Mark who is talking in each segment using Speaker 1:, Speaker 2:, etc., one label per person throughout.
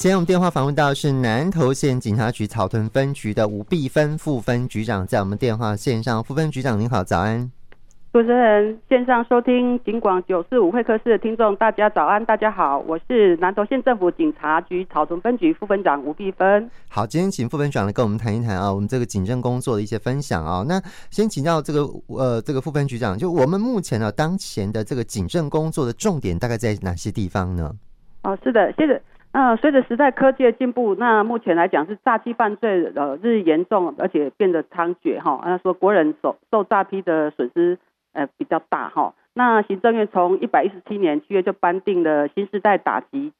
Speaker 1: 今天我们电话访问到是南投县警察局草屯分局的吴碧芬副分局长，在我们电话线上，副分局长您好，早安。
Speaker 2: 主持人，线上收听警广九四五会客室的听众，大家早安，大家好，我是南投县政府警察局草屯分局副分长吴碧芬。
Speaker 1: 好，今天请副分长来跟我们谈一谈啊，我们这个警政工作的一些分享啊。那先请教这个呃这个副分局长，就我们目前呢、啊、当前的这个警政工作的重点大概在哪些地方呢？
Speaker 2: 哦，是的，谢谢。那随着时代科技的进步，那目前来讲是诈欺犯罪呃日益严重，而且变得猖獗哈。那说国人受受诈欺的损失。呃，比较大哈。那行政院从一百一十七年七月就颁定了新世代打击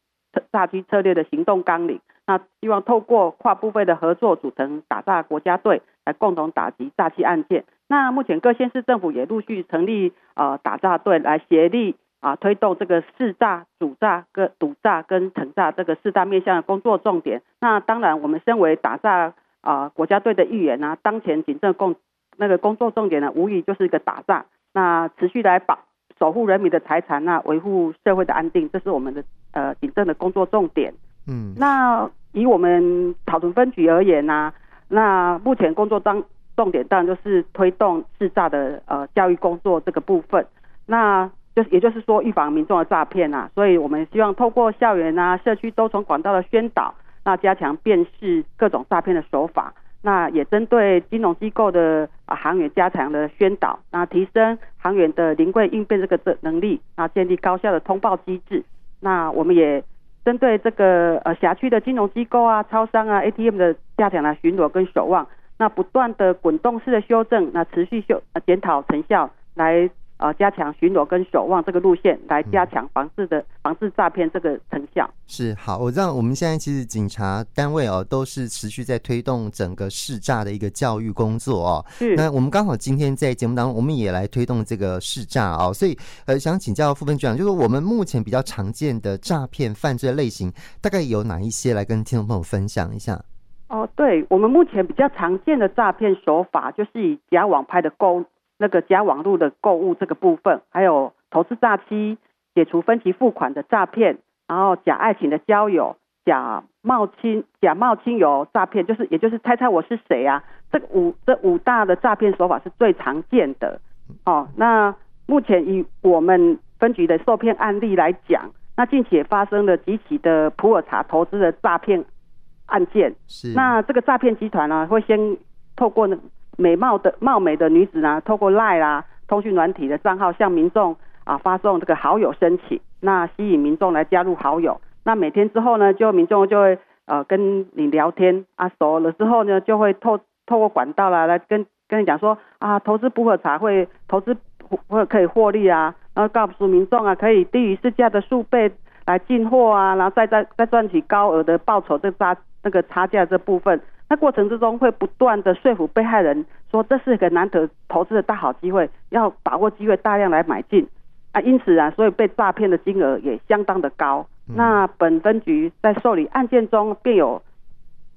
Speaker 2: 诈欺策略的行动纲领。那希望透过跨部会的合作，组成打诈国家队，来共同打击诈欺案件。那目前各县市政府也陆续成立呃打诈队，来协力啊推动这个市诈、主诈、跟堵诈跟惩诈这个四大面向的工作重点。那当然，我们身为打诈啊国家队的一员啊，当前警政共那个工作重点呢，无疑就是一个打诈。那持续来保守护人民的财产，那维护社会的安定，这是我们的呃警政的工作重点。嗯，那以我们草屯分局而言呢、啊，那目前工作当重点当然就是推动市诈的呃教育工作这个部分。那也就是说预防民众的诈骗啊，所以我们希望透过校园啊、社区多重管道的宣导，那加强辨识各种诈骗的手法。那也针对金融机构的啊行员加强了宣导，那提升行员的临柜应变这个的能力，那建立高效的通报机制。那我们也针对这个呃辖区的金融机构啊、超商啊、ATM 的加强了巡逻跟守望，那不断的滚动式的修正，那持续修检讨成效来。呃，加强巡逻跟守望这个路线，来加强防治的、嗯、防治诈骗这个成效。
Speaker 1: 是好，我知道我们现在其实警察单位哦，都是持续在推动整个试诈的一个教育工作哦。是。那我们刚好今天在节目当中，我们也来推动这个试诈哦。所以呃，想请教副分局长，就是我们目前比较常见的诈骗犯罪类型，大概有哪一些来跟听众朋友分享一下？
Speaker 2: 哦，对，我们目前比较常见的诈骗手法，就是以假网拍的购。那个假网络的购物这个部分，还有投资诈欺、解除分期付款的诈骗，然后假爱情的交友、假冒亲、假冒亲友诈骗，就是也就是猜猜我是谁啊？这五这五大的诈骗手法是最常见的。哦，那目前以我们分局的受骗案例来讲，那近期也发生了几起的普洱茶投资的诈骗案件。是。那这个诈骗集团呢，会先透过呢。美貌的貌美的女子呢，透过 LINE 啦、通讯软体的账号向民众啊发送这个好友申请，那吸引民众来加入好友。那每天之后呢，就民众就会呃跟你聊天啊，熟了之后呢，就会透透过管道啦来跟跟你讲说啊，投资普洱茶会投资会可以获利啊，然后告诉民众啊，可以低于市价的数倍来进货啊，然后再再再赚取高额的报酬，这差那个差价这部分。那过程之中会不断的说服被害人说，这是一个难得投资的大好机会，要把握机会大量来买进啊，因此啊，所以被诈骗的金额也相当的高。嗯、那本分局在受理案件中便有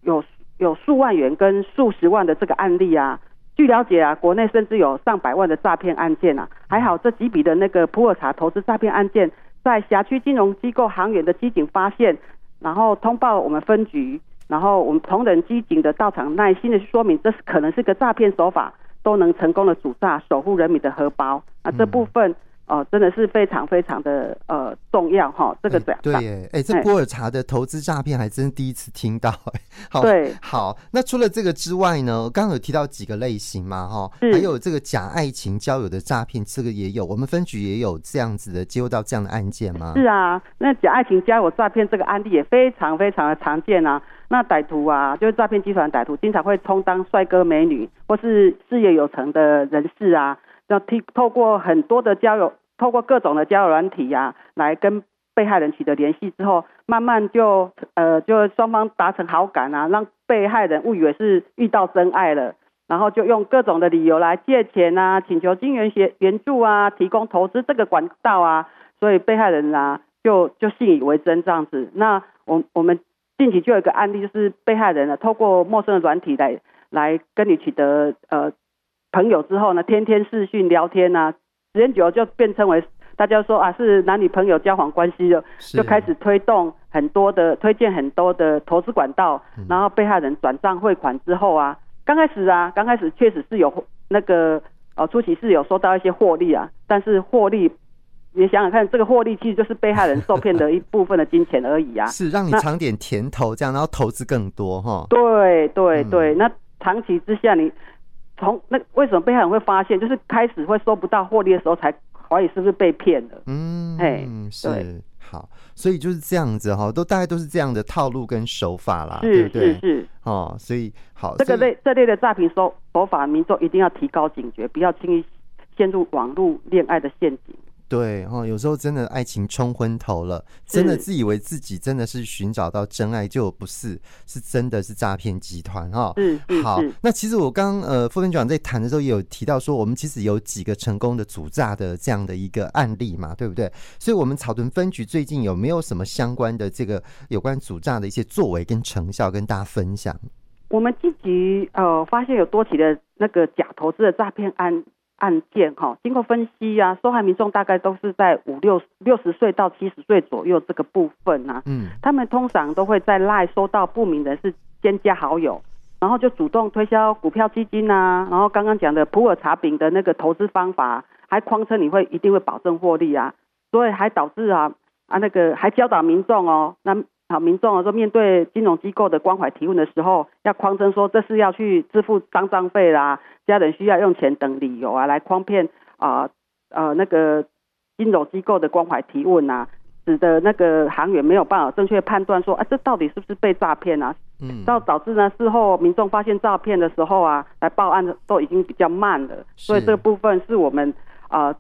Speaker 2: 有有数万元跟数十万的这个案例啊。据了解啊，国内甚至有上百万的诈骗案件啊。还好这几笔的那个普洱茶投资诈骗案件，在辖区金融机构行员的机警发现，然后通报我们分局。然后我们同仁机警的到场，耐心的去说明，这是可能是个诈骗手法，都能成功的阻诈，守护人民的荷包。那这部分。嗯哦、呃，真的是非常非常的呃重要哈，这
Speaker 1: 个。对，哎，这普洱茶的投资诈骗还真第一次听到哎。好，
Speaker 2: 对，
Speaker 1: 好，那除了这个之外呢，刚刚有提到几个类型嘛哈，还有这个假爱情交友的诈骗，这个也有，我们分局也有这样子的接触到这样的案件吗？
Speaker 2: 是啊，那假爱情交友诈骗这个案例也非常非常的常见啊。那歹徒啊，就是诈骗集团歹徒，经常会充当帅哥美女或是事业有成的人士啊。要透透过很多的交友，透过各种的交友软体呀、啊，来跟被害人取得联系之后，慢慢就呃就双方达成好感啊，让被害人误以为是遇到真爱了，然后就用各种的理由来借钱啊，请求金援协援助啊，提供投资这个管道啊，所以被害人啊就就信以为真这样子。那我我们近期就有一个案例，就是被害人呢透过陌生的软体来来跟你取得呃。朋友之后呢，天天视讯聊天啊，时间久了就变成为大家说啊是男女朋友交往关系了，就开始推动很多的推荐很多的投资管道，然后被害人转账汇款之后啊，刚开始啊，刚开始确实是有那个哦初期是有收到一些获利啊，但是获利。你想想看，这个获利其实就是被害人受骗的一部分的金钱而已啊。
Speaker 1: 是让你尝点甜头，这样然后投资更多哈。
Speaker 2: 对对对，嗯、那长期之下，你从那为什么被害人会发现，就是开始会收不到获利的时候，才怀疑是不是被骗了？嗯，哎，
Speaker 1: 是对好，所以就是这样子哈，都大概都是这样的套路跟手法啦，
Speaker 2: 是
Speaker 1: 对不对？
Speaker 2: 是是
Speaker 1: 哦，所以好，
Speaker 2: 这个类这类的诈骗手手法，民众一定要提高警觉，不要轻易陷入网络恋爱的陷阱。
Speaker 1: 对哈，有时候真的爱情冲昏头了，真的自以为自己真的是寻找到真爱，就不是，是真的是诈骗集团哈。
Speaker 2: 嗯，
Speaker 1: 好，那其实我刚呃副分局长在谈的时候也有提到说，我们其实有几个成功的主诈的这样的一个案例嘛，对不对？所以，我们草屯分局最近有没有什么相关的这个有关主诈的一些作为跟成效跟大家分享？
Speaker 2: 我们积极呃发现有多起的那个假投资的诈骗案。案件哈，经过分析啊，受害民众大概都是在五六六十岁到七十岁左右这个部分啊。嗯，他们通常都会在 LINE 收到不明人士先加好友，然后就主动推销股票基金啊，然后刚刚讲的普洱茶饼的那个投资方法，还谎称你会一定会保证获利啊，所以还导致啊啊那个还教导民众哦，那好民众啊说面对金融机构的关怀提问的时候，要谎称说这是要去支付丧葬费啦。家人需要用钱等理由啊，来诓骗啊呃那个金融机构的关怀提问啊，使得那个行员没有办法正确判断说啊这到底是不是被诈骗啊？嗯，到导致呢事后民众发现诈骗的时候啊，来报案都已经比较慢了，所以这个部分是我们啊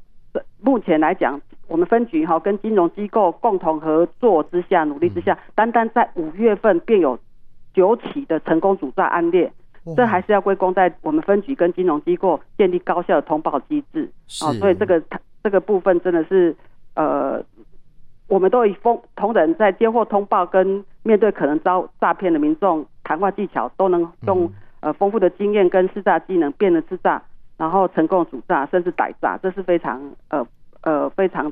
Speaker 2: 目前来讲，我们分局哈跟金融机构共同合作之下努力之下，单单在五月份便有九起的成功阻诈案例。这还是要归功在我们分局跟金融机构建立高效的通报机制。啊，所以这个这个部分真的是呃，我们都以风同仁在接获通报跟面对可能遭诈骗的民众谈话技巧，都能用呃丰富的经验跟识诈技能辨认识诈，然后成功阻诈甚至逮诈，这是非常呃呃非常。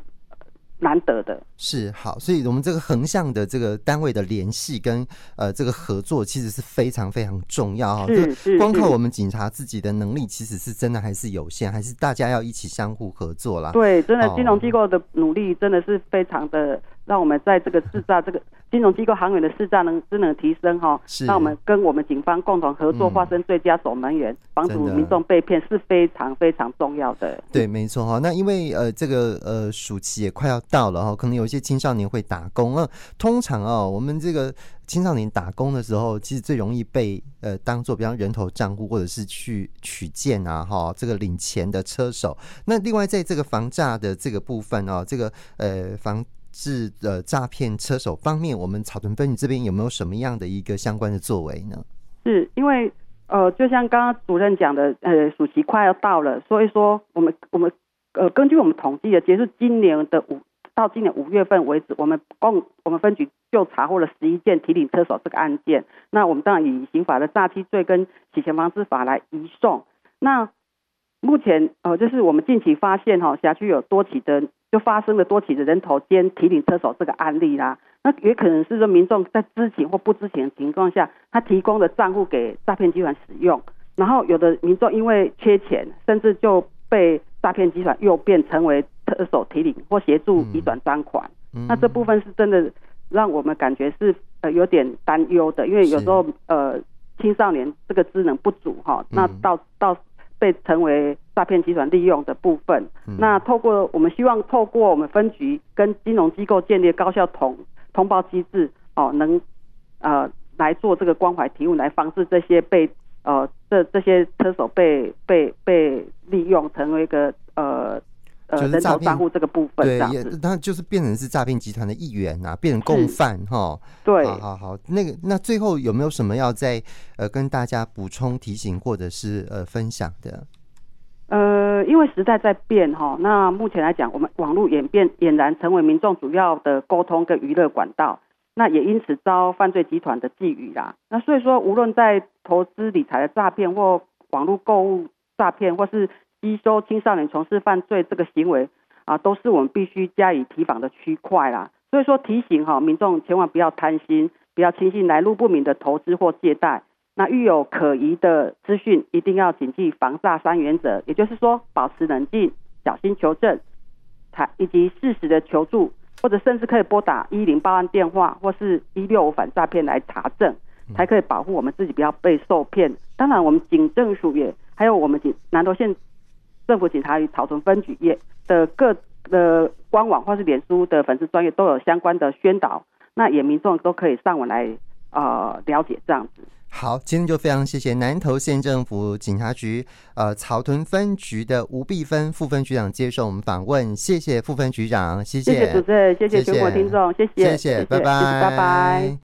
Speaker 2: 难得的
Speaker 1: 是好，所以我们这个横向的这个单位的联系跟呃这个合作，其实是非常非常重要哈。是是，光靠我们警察自己的能力，其实是真的还是有限，还是大家要一起相互合作啦。
Speaker 2: 对，真的金融机构的努力真的是非常的。让我们在这个识诈这个金融机构行员的识诈能智能提升哈，让我们跟我们警方共同合作，发生最佳守门员，帮、嗯、助民众被骗是非常非常重要的。
Speaker 1: 对，没错哈。那因为呃这个呃暑期也快要到了哈，可能有一些青少年会打工啊。通常啊，我们这个青少年打工的时候，其实最容易被呃当做比方人头账户或者是去取件啊哈，这个领钱的车手。那另外在这个防诈的这个部分啊，这个呃防。是呃诈骗车手方面，我们草屯分局这边有没有什么样的一个相关的作为呢？
Speaker 2: 是因为呃，就像刚刚主任讲的，呃，暑期快要到了，所以说我们我们呃，根据我们统计的，截至今年的五到今年五月份为止，我们共我们分局就查获了十一件提领车手这个案件。那我们当然以刑法的诈欺罪跟洗钱防治法来移送。那目前呃，就是我们近期发现哈，辖区有多起的。就发生了多起的人头兼提领车手这个案例啦，那也可能是说民众在知情或不知情的情况下，他提供的账户给诈骗集团使用，然后有的民众因为缺钱，甚至就被诈骗集团诱骗成为车手提领或协助移转赃款，嗯、那这部分是真的让我们感觉是呃有点担忧的，因为有时候呃青少年这个智能不足哈，那到到。被成为诈骗集团利用的部分，嗯、那透过我们希望透过我们分局跟金融机构建立高效通通报机制，哦，能呃来做这个关怀提问，来防止这些被呃这这些车手被被被利用成为一个呃。呃，人头账户这个部分，对，也，
Speaker 1: 那就是变成是诈骗集团的一员啊，变成共犯哈。
Speaker 2: 对，
Speaker 1: 好好好，那个，那最后有没有什么要再呃跟大家补充提醒或者是呃分享的？
Speaker 2: 呃，因为时代在变哈，那目前来讲，我们网络演变俨然成为民众主要的沟通跟娱乐管道，那也因此遭犯罪集团的觊觎啦。那所以说，无论在投资理财的诈骗或网络购物诈骗，或是吸收青少年从事犯罪这个行为啊，都是我们必须加以提防的区块啦。所以说提醒哈民众千万不要贪心，不要轻信来路不明的投资或借贷。那遇有可疑的资讯，一定要谨记防诈三原则，也就是说保持冷静、小心求证，才以及适时的求助，或者甚至可以拨打一零报案电话或是一六五反诈骗来查证，才可以保护我们自己不要被受骗。当然，我们警政署也还有我们警南投县政府警察局草屯分局也的各的官网或是脸书的粉丝专业都有相关的宣导，那也民众都可以上网来呃了解这样子。
Speaker 1: 好，今天就非常谢谢南投县政府警察局呃草屯分局的吴碧芬副分局长接受我们访问，谢谢副分局长，谢谢，
Speaker 2: 谢谢主持人，谢谢全国听众，谢谢，
Speaker 1: 谢谢，谢谢拜拜，
Speaker 2: 拜拜。